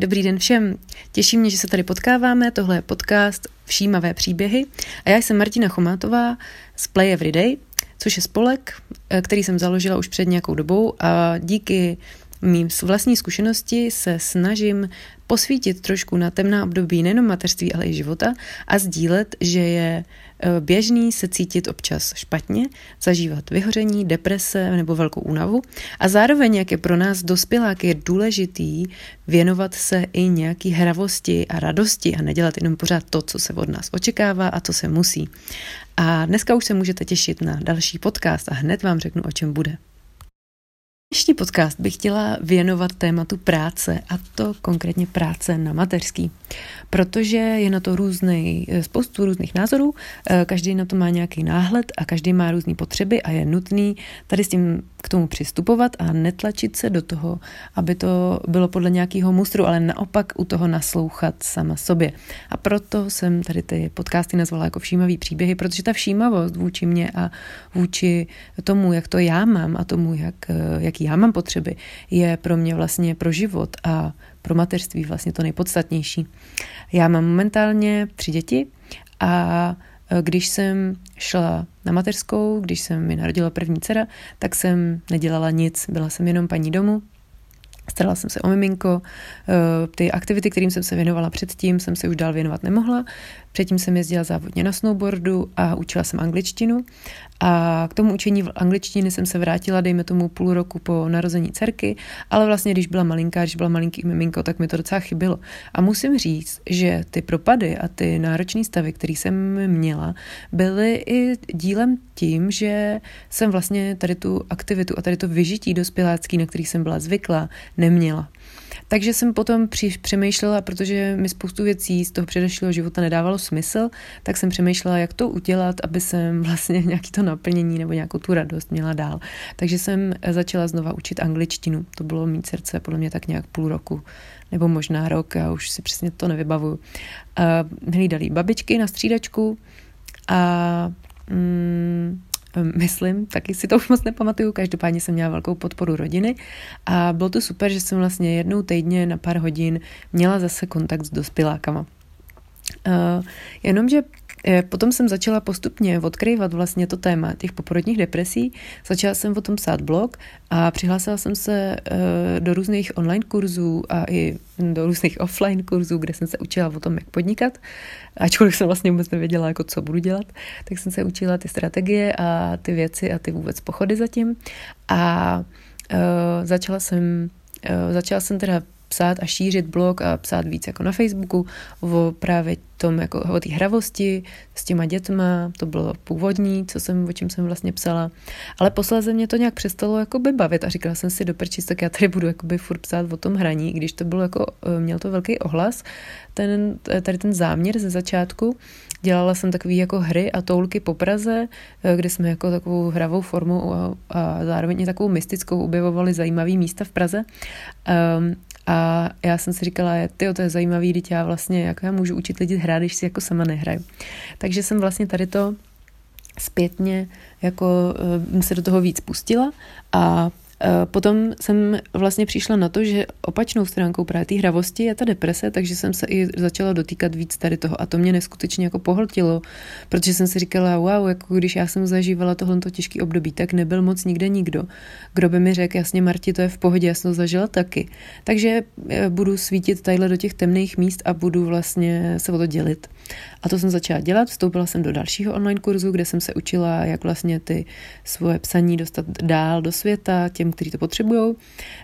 dobrý den všem. Těší mě, že se tady potkáváme. Tohle je podcast Všímavé příběhy. A já jsem Martina Chomátová z Play Everyday, což je spolek, eh, který jsem založila už před nějakou dobou a díky mým vlastní zkušenosti se snažím posvítit trošku na temná období nejenom mateřství, ale i života a sdílet, že je e, běžný se cítit občas špatně, zažívat vyhoření, deprese nebo velkou únavu a zároveň, jak je pro nás dospělák, je důležitý věnovat se i nějaký hravosti a radosti a nedělat jenom pořád to, co se od nás očekává a co se musí. A dneska už se můžete těšit na další podcast a hned vám řeknu, o čem bude. Dnešní podcast bych chtěla věnovat tématu práce a to konkrétně práce na mateřský, protože je na to různý, spoustu různých názorů, eh, každý na to má nějaký náhled a každý má různé potřeby a je nutný tady s tím k tomu přistupovat a netlačit se do toho, aby to bylo podle nějakého mustru, ale naopak u toho naslouchat sama sobě. A proto jsem tady ty podcasty nazvala jako všímavý příběhy, protože ta všímavost vůči mě a vůči tomu, jak to já mám a tomu, jak, eh, jak jaký já mám potřeby, je pro mě vlastně pro život a pro mateřství vlastně to nejpodstatnější. Já mám momentálně tři děti a e, když jsem šla na mateřskou, když jsem mi narodila první dcera, tak jsem nedělala nic, byla jsem jenom paní domu, Starala jsem se o miminko, e, ty aktivity, kterým jsem se věnovala předtím, jsem se už dál věnovat nemohla. Předtím jsem jezdila závodně na snowboardu a učila jsem angličtinu a k tomu učení v angličtiny jsem se vrátila, dejme tomu půl roku po narození dcerky, ale vlastně když byla malinká, když byla malinký miminko, tak mi to docela chybilo. A musím říct, že ty propady a ty náročné stavy, které jsem měla, byly i dílem tím, že jsem vlastně tady tu aktivitu a tady to vyžití dospělácký, na který jsem byla zvyklá, neměla. Takže jsem potom při, přemýšlela, protože mi spoustu věcí z toho předešlého života nedávalo smysl, tak jsem přemýšlela, jak to udělat, aby jsem vlastně nějaký to naplnění nebo nějakou tu radost měla dál. Takže jsem začala znova učit angličtinu. To bylo mít srdce podle mě tak nějak půl roku nebo možná rok, já už si přesně to nevybavuju. Hlídali babičky na střídačku a mm, myslím, taky si to už moc nepamatuju, každopádně jsem měla velkou podporu rodiny a bylo to super, že jsem vlastně jednou týdně na pár hodin měla zase kontakt s dospělákama. Uh, jenomže potom jsem začala postupně odkryvat vlastně to téma těch poporodních depresí. Začala jsem o tom psát blog a přihlásila jsem se eh, do různých online kurzů a i do různých offline kurzů, kde jsem se učila o tom, jak podnikat. Ačkoliv jsem vlastně vůbec nevěděla, jako co budu dělat, tak jsem se učila ty strategie a ty věci a ty vůbec pochody zatím. A uh, začala jsem, začala jsem teda psát a šířit blog a psát víc jako na Facebooku o právě tom, jako o té hravosti s těma dětma, to bylo původní, co jsem, o čem jsem vlastně psala, ale posledně mě to nějak přestalo jako by bavit a říkala jsem si do prčí, tak já tady budu jako by furt psát o tom hraní, když to bylo jako, eh, měl to velký ohlas, ten, tady ten záměr ze začátku, dělala jsem takové jako hry a toulky po Praze, eh, kde jsme jako takovou hravou formou a, a zároveň takovou mystickou objevovali zajímavé místa v Praze. Um, a já jsem si říkala, ty to je zajímavý, teď já vlastně, jak já můžu učit lidi hrát, když si jako sama nehraju. Takže jsem vlastně tady to zpětně jako uh, se do toho víc pustila a Eh, potom jsem vlastně přišla na to, že opačnou stránkou právě té hravosti je ta deprese, takže jsem se i začala dotýkat víc tady toho a to mě neskutečně jako pohltilo, protože jsem si říkala, wow, jako když já jsem zažívala tohle těžký období, tak nebyl moc nikde nikdo, kdo by mi řekl, jasně Marti, to je v pohodě, já jsem to zažila taky. Takže eh, budu svítit tadyhle do těch temných míst a budu vlastně se o to dělit. A to jsem začala dělat, vstoupila jsem do dalšího online kurzu, kde jsem se učila, jak vlastně ty svoje psaní dostat dál do světa, těm, kteří to potřebují.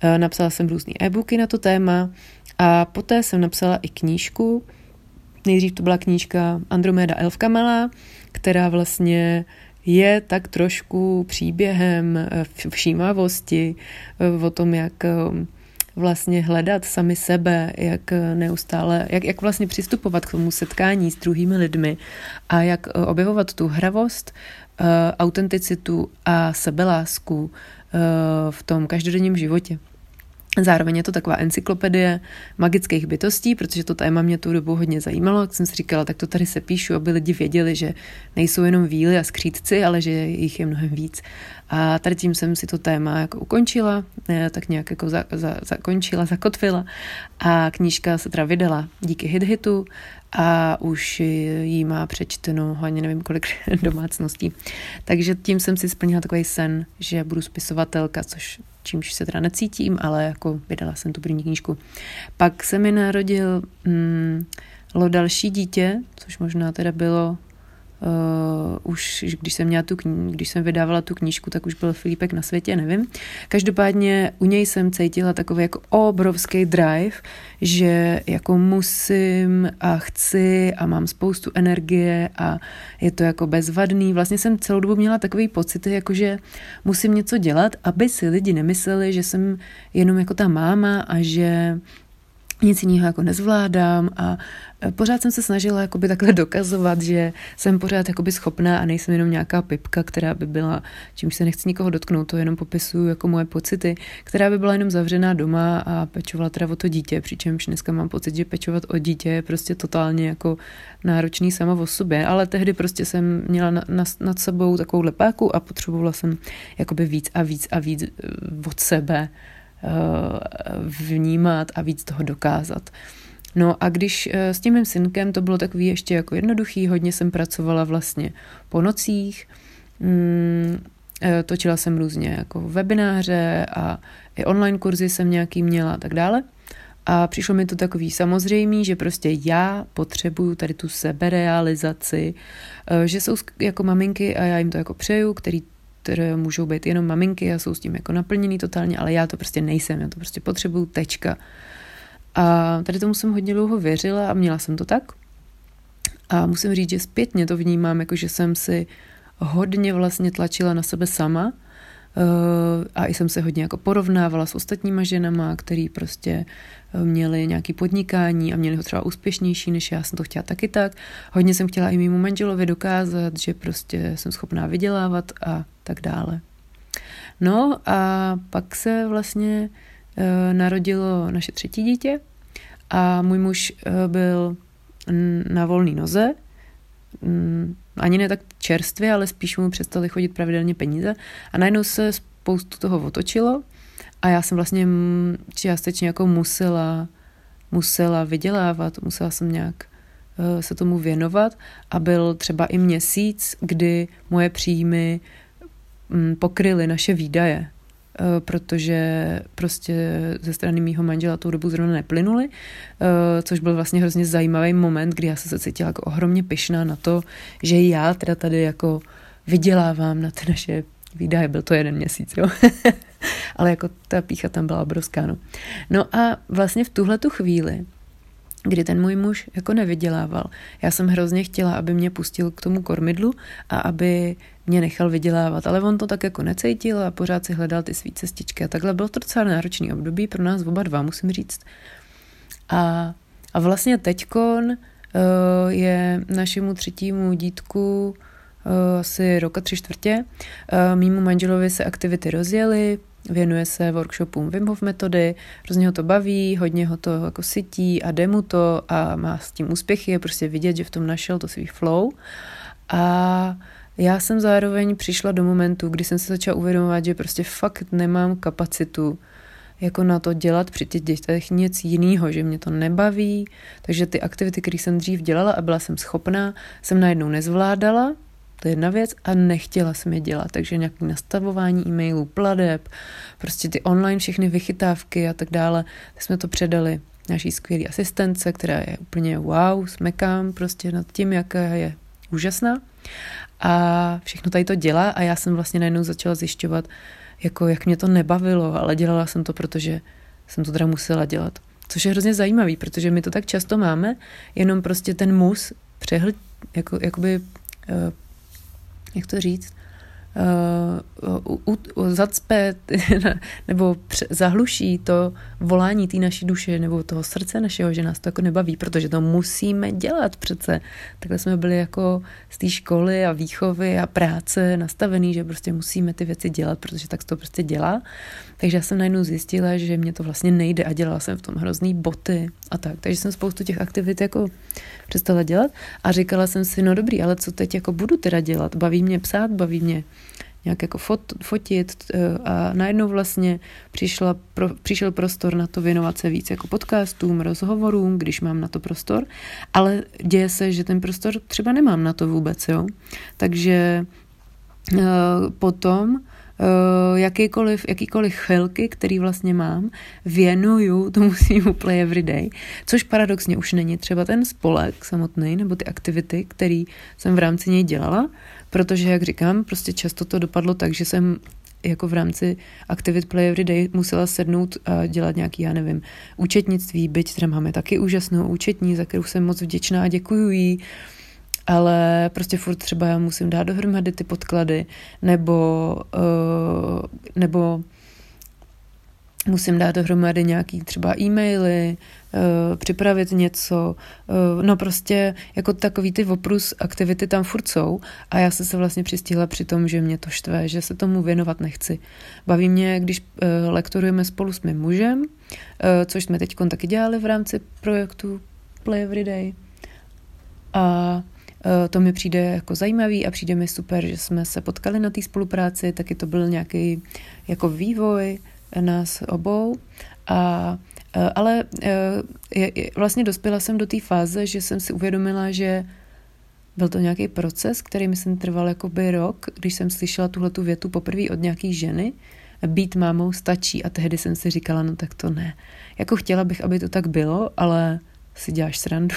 Eh, napsala jsem různé e-booky na to téma a poté jsem napsala i knížku. Nejdřív to byla knížka Andromeda Elfka Malá, která vlastně je tak trošku příběhem eh, všímavosti eh, o tom, jak vlastně hledat sami sebe, jak neustále, jak, jak vlastně přistupovat k tomu setkání s druhými lidmi a jak objevovat tu hravost, autenticitu a sebelásku v tom každodenním životě. Zároveň je to taková encyklopedie magických bytostí, protože to téma mě tu dobu hodně zajímalo, tak jsem si říkala, tak to tady se píšu, aby lidi věděli, že nejsou jenom víly a skřídci, ale že jich je mnohem víc. A tady tím jsem si to téma jako ukončila, tak nějak jako za, za, zakončila, zakotvila. A knížka se teda vydala díky HitHitu a už jí má přečteno ani nevím kolik domácností. Takže tím jsem si splnila takový sen, že budu spisovatelka, což čímž se teda necítím, ale jako vydala jsem tu první knížku. Pak se mi narodil mm, další dítě, což možná teda bylo Uh, už když jsem měla tu kni- když jsem vydávala tu knížku, tak už byl Filipek na světě, nevím. Každopádně u něj jsem cítila takový jako obrovský drive, že jako musím a chci a mám spoustu energie a je to jako bezvadný. Vlastně jsem celou dobu měla takový pocit, jako že musím něco dělat, aby si lidi nemysleli, že jsem jenom jako ta máma a že nic jiného jako nezvládám a e, pořád jsem se snažila jakoby takhle dokazovat, že jsem pořád jakoby schopná a nejsem jenom nějaká pipka, která by byla, čím se nechci nikoho dotknout, to jenom popisuju jako moje pocity, která by byla jenom zavřená doma a pečovala teda o to dítě, přičemž dneska mám pocit, že pečovat o dítě je prostě totálně jako náročný sama o sobě, ale tehdy prostě jsem měla na, na, nad sebou takovou lepáku a potřebovala jsem jakoby víc a víc a víc e, od sebe vnímat a víc toho dokázat. No a když eh, s tím mým synkem to bylo takový ještě jako jednoduchý, hodně jsem pracovala vlastně po nocích, mm, eh, točila jsem různě jako webináře a i online kurzy jsem nějaký měla a tak dále. A přišlo mi to takový samozřejmý, že prostě já potřebuju tady tu seberealizaci, že jsou jako maminky a já jim to jako přeju, který které můžou být jenom maminky a jsou s tím jako naplněný totálně, ale já to prostě nejsem, já to prostě potřebuju, tečka. A tady tomu jsem hodně dlouho věřila a měla jsem to tak. A musím říct, že zpětně to vnímám, jako že jsem si hodně vlastně tlačila na sebe sama, a i jsem se hodně jako porovnávala s ostatníma ženama, který prostě eh, měli nějaký podnikání a měli ho třeba úspěšnější, než já jsem to chtěla taky tak. Hodně jsem chtěla i mému manželovi dokázat, že prostě jsem schopná vydělávat a tak dále. No a pak se vlastně uh, narodilo naše třetí dítě a můj muž byl na volné noze, um, ani ne tak čerstvě, ale spíš mu přestali chodit pravidelně peníze. A najednou se spoustu toho otočilo. A já jsem vlastně částečně jako musela, musela vydělávat, musela jsem nějak uh, se tomu věnovat. A byl třeba i měsíc, kdy moje příjmy pokryly naše výdaje. Eh, protože prostě ze strany mýho manžela tou dobu zrovna neplynuli, eh, což byl vlastně hrozně zajímavý moment, kdy já jsem se cítila jako ohromně pyšná na to, že já teda tady jako vydělávám na ty naše výdaje, byl to jeden měsíc, jo. Ale jako ta pícha tam byla obrovská, no. No a vlastně v tuhle tu chvíli kdy ten můj muž jako nevydělával. Já jsem hrozně chtěla, aby mě pustil k tomu kormidlu a aby mě nechal vydělávat, ale on to tak jako necítil a pořád si hledal ty svý cestičky a takhle bylo to docela náročný období pro nás oba dva, musím říct. A, a vlastně teďkon uh, je našemu třetímu dítku uh, asi roka tři čtvrtě. Uh, mýmu manželovi se aktivity rozjeli, věnuje se workshopům Wim Hof metody, hrozně ho to baví, hodně ho to jako sytí a jde mu to a má s tím úspěchy, je prostě vidět, že v tom našel to svý flow. A já jsem zároveň přišla do momentu, kdy jsem se začala uvědomovat, že prostě fakt nemám kapacitu jako na to dělat při těch dětech nic jiného, že mě to nebaví, takže ty aktivity, které jsem dřív dělala a byla jsem schopná, jsem najednou nezvládala, to je jedna věc a nechtěla jsem je dělat, takže nějaké nastavování e-mailů, pladeb, prostě ty online všechny vychytávky a tak dále, tak jsme to předali naší skvělé asistence, která je úplně wow, smekám prostě nad tím, jaká je úžasná a všechno tady to dělá a já jsem vlastně najednou začala zjišťovat, jako jak mě to nebavilo, ale dělala jsem to, protože jsem to teda musela dělat. Což je hrozně zajímavý, protože my to tak často máme, jenom prostě ten mus přehled, jako, jakoby uh, jak to říct, uh, u, u, zacpe nebo pře, zahluší to volání té naší duše nebo toho srdce našeho, že nás to jako nebaví, protože to musíme dělat přece. Takhle jsme byli jako z té školy a výchovy a práce nastavený, že prostě musíme ty věci dělat, protože tak to prostě dělá. Takže já jsem najednou zjistila, že mě to vlastně nejde a dělala jsem v tom hrozný boty a tak. Takže jsem spoustu těch aktivit jako přestala dělat a říkala jsem si, no dobrý, ale co teď jako budu teda dělat? Baví mě psát, baví mě nějak jako fot, fotit eh, a najednou vlastně přišla, pro, přišel prostor na to věnovat se víc jako podcastům, rozhovorům, když mám na to prostor, ale děje se, že ten prostor třeba nemám na to vůbec, jo. Takže uh, potom jakýkoliv, jakýkoliv chvilky, který vlastně mám, věnuju tomu svýmu play everyday, což paradoxně už není třeba ten spolek samotný, nebo ty aktivity, který jsem v rámci něj dělala, protože, jak říkám, prostě často to dopadlo tak, že jsem jako v rámci aktivit Play Everyday musela sednout a dělat nějaký, já nevím, účetnictví, byť teda máme taky úžasnou účetní, za kterou jsem moc vděčná a děkuju jí, ale prostě furt třeba já musím dát dohromady ty podklady, nebo, uh, nebo musím dát dohromady nějaký třeba e-maily, uh, připravit něco, uh, no prostě jako takový ty oprus aktivity tam furt jsou a já jsem se vlastně přistihla při tom, že mě to štve, že se tomu věnovat nechci. Baví mě, když uh, lektorujeme spolu s mým mužem, což jsme teď taky dělali v rámci projektu Play Everyday. A Eh, to mi přijde jako zajímavý a přijde mi super, že jsme se potkali na té spolupráci, taky to byl nějaký jako vývoj nás obou. A, eh, ale eh, vlastně dospěla jsem do té fáze, že jsem si uvědomila, že byl to nějaký proces, který myslím trval jakoby rok, když jsem slyšela tuhle tu větu poprvé od nějaký ženy, být mámou stačí a tehdy jsem si říkala, no tak to ne. Jako chtěla bych, aby to tak bylo, ale si děláš srandu.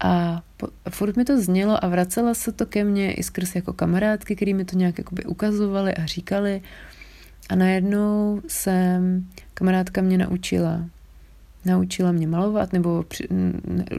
A furt mi to znělo a vracela se to ke mně i skrz jako kamarádky, který mi to nějak jakoby ukazovali a říkali. A najednou jsem, kamarádka mě naučila, naučila mě malovat, nebo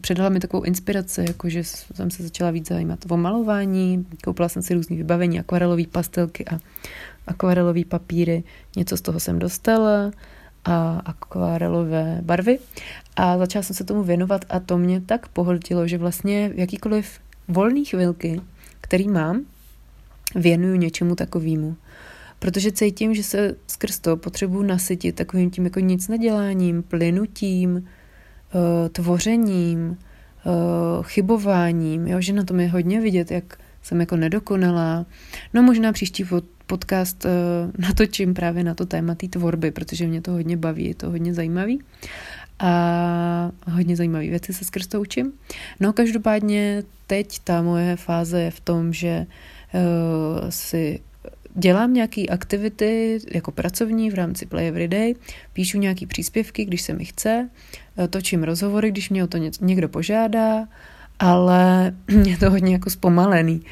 předala mi takovou inspiraci, jako že jsem se začala víc zajímat o malování, koupila jsem si různé vybavení, akvarelové pastelky a akvarelové papíry, něco z toho jsem dostala a akvarelové barvy a začala jsem se tomu věnovat a to mě tak pohltilo, že vlastně jakýkoliv volný chvilky, který mám, věnuju něčemu takovému. Protože cítím, že se skrz to potřebuji nasytit takovým tím jako nic neděláním, plynutím, eh, tvořením, eh, chybováním, jo, že na tom je hodně vidět, jak jsem jako nedokonalá. No možná příští podcast uh, natočím právě na to téma té tvorby, protože mě to hodně baví, je to hodně zajímavý a hodně zajímavé věci se skrz to učím. No každopádně teď ta moje fáze je v tom, že uh, si dělám nějaké aktivity jako pracovní v rámci Play Everyday, píšu nějaké příspěvky, když se mi chce, uh, točím rozhovory, když mě o to někdo požádá, ale je to hodně jako zpomalený.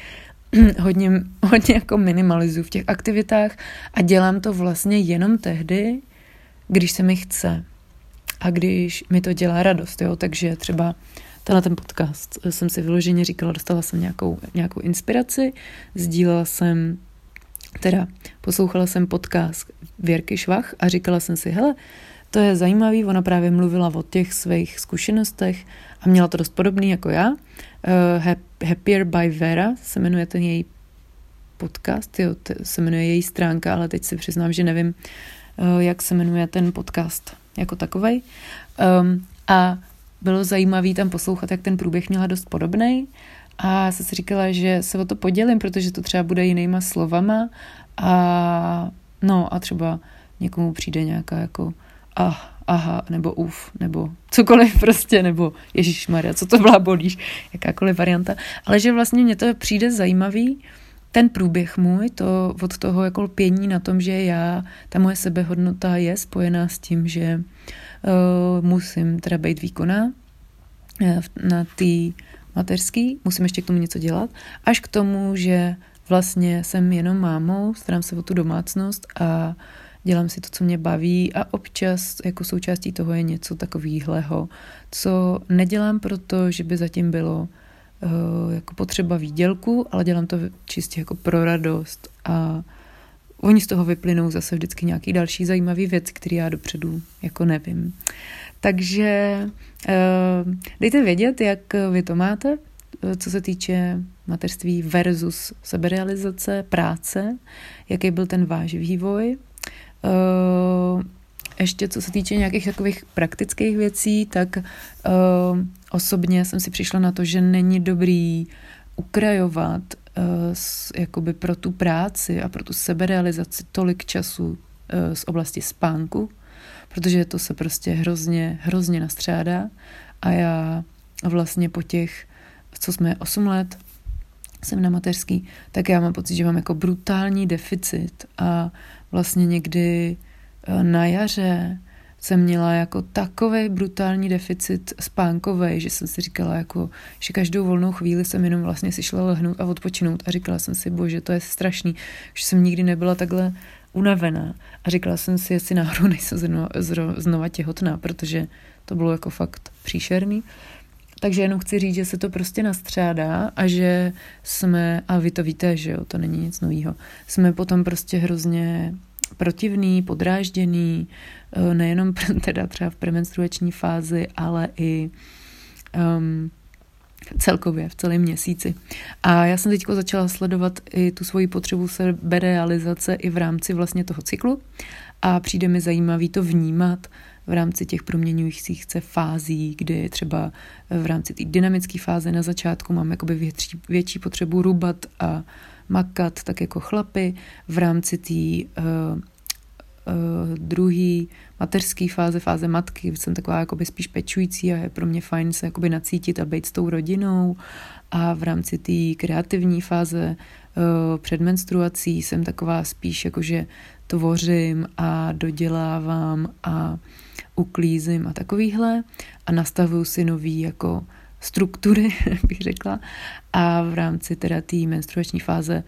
hodně, hodně jako minimalizuju v těch aktivitách a dělám to vlastně jenom tehdy, když se mi chce a když mi to dělá radost, jo, takže třeba tenhle ten podcast jsem si vyloženě říkala, dostala jsem nějakou, nějakou inspiraci, sdílela jsem, teda poslouchala jsem podcast Věrky Švach a říkala jsem si, hele, to je zajímavý, ona právě mluvila o těch svých zkušenostech a měla to dost podobný jako já. Uh, Happier by Vera se jmenuje ten její podcast, jo, se jmenuje její stránka, ale teď si přiznám, že nevím, uh, jak se jmenuje ten podcast jako takovej. Um, a bylo zajímavé tam poslouchat, jak ten průběh měla dost podobný. A jsem si říkala, že se o to podělím, protože to třeba bude jinýma slovama a no a třeba někomu přijde nějaká jako ah, aha, nebo uf, nebo cokoliv prostě, nebo Ježíš Maria, co to byla bolíš, jakákoliv varianta. Ale že vlastně mě to přijde zajímavý, ten průběh můj, to od toho jako lpění na tom, že já, ta moje sebehodnota je spojená s tím, že uh, musím teda být výkonná uh, na té mateřský, musím ještě k tomu něco dělat, až k tomu, že vlastně jsem jenom mámou, starám se o tu domácnost a dělám si to, co mě baví a občas jako součástí toho je něco takového, co nedělám proto, že by zatím bylo uh, jako potřeba výdělku, ale dělám to čistě jako pro radost a oni z toho vyplynou zase vždycky nějaký další zajímavý věc, který já dopředu jako nevím. Takže uh, dejte vědět, jak vy to máte, co se týče mateřství versus seberealizace, práce, jaký byl ten váš vývoj. Uh, ještě co se týče nějakých takových praktických věcí, tak uh, osobně jsem si přišla na to, že není dobrý ukrajovat uh, s, jakoby pro tu práci a pro tu seberealizaci tolik času uh, z oblasti spánku, protože to se prostě hrozně, hrozně nastřádá. A já vlastně po těch, co jsme 8 let, jsem na mateřský, tak já mám pocit, že mám jako brutální deficit a vlastně někdy Eh, na jaře jsem měla jako takový brutální deficit spánkový, že jsem si říkala, jako, že každou volnou chvíli jsem jenom vlastně si šla lehnout a odpočinout a říkala jsem si, bože, to je strašný, že jsem nikdy nebyla takhle unavená a říkala jsem si, jestli náhodou nejsem znova, těhotná, protože to bylo jako fakt příšerný. Takže jenom chci říct, že se to prostě nastřádá a že jsme, a vy to víte, že jo, to není nic nového, jsme potom prostě hrozně protivný, podrážděný, eh, nejenom teda třeba v premenstruační fázi, ale i um, celkově v celém měsíci. A já jsem teď začala sledovat i tu svoji potřebu seberealizace i v rámci vlastně toho cyklu a přijde mi zajímavý to vnímat v rámci těch proměňujících se fází, kdy třeba v rámci té dynamické fáze na začátku mám jakoby větší, větší potřebu rubat a makat tak jako chlapy v rámci té uh, uh, druhý mateřské fáze, fáze matky, jsem taková jakoby spíš pečující a je pro mě fajn se jakoby nacítit a být s tou rodinou. A v rámci té kreativní fáze uh, před menstruací jsem taková spíš jakože tvořím a dodělávám a uklízím a takovýhle. A nastavuju si nový jako struktury, bych řekla. A v rámci teda té menstruační fáze,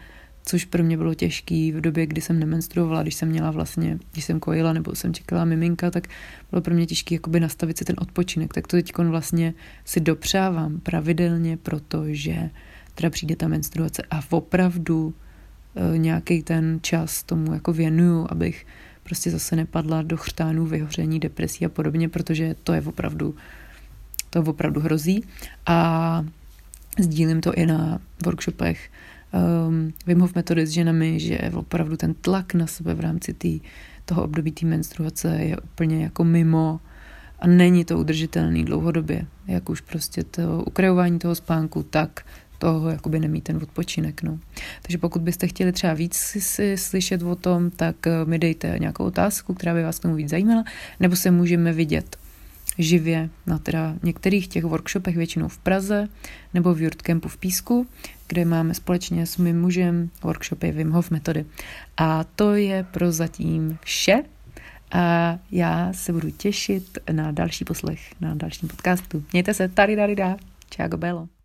což pro mě bylo těžký v době, kdy jsem nemenstruovala, když jsem měla vlastně, když jsem kojila nebo jsem čekala miminka, tak bylo pro mě těžké jakoby nastavit si ten odpočinek. Tak to teď vlastně si dopřávám pravidelně, protože teda přijde ta menstruace a opravdu e, nějaký ten čas tomu jako věnuju, abych prostě zase nepadla do chřtánů, vyhoření, depresí a podobně, protože to je opravdu to opravdu hrozí. A sdílím to i na workshopech um, Wim Hof metody s ženami, že opravdu ten tlak na sebe v rámci tý, toho období té menstruace je úplně jako mimo a není to udržitelný dlouhodobě, jak už prostě to ukrajování toho spánku, tak toho jakoby nemít ten odpočinek. No. Takže pokud byste chtěli třeba víc si, si slyšet o tom, tak mi dejte nějakou otázku, která by vás k tomu víc zajímala, nebo se můžeme vidět živě na teda některých těch workshopech, většinou v Praze nebo v Jurtcampu v Písku, kde máme společně s mým mužem workshopy Wim Hof metody. A to je pro zatím vše. A já se budu těšit na další poslech, na dalším podcastu. Mějte se, tady, tady, dá. Čau, Belo.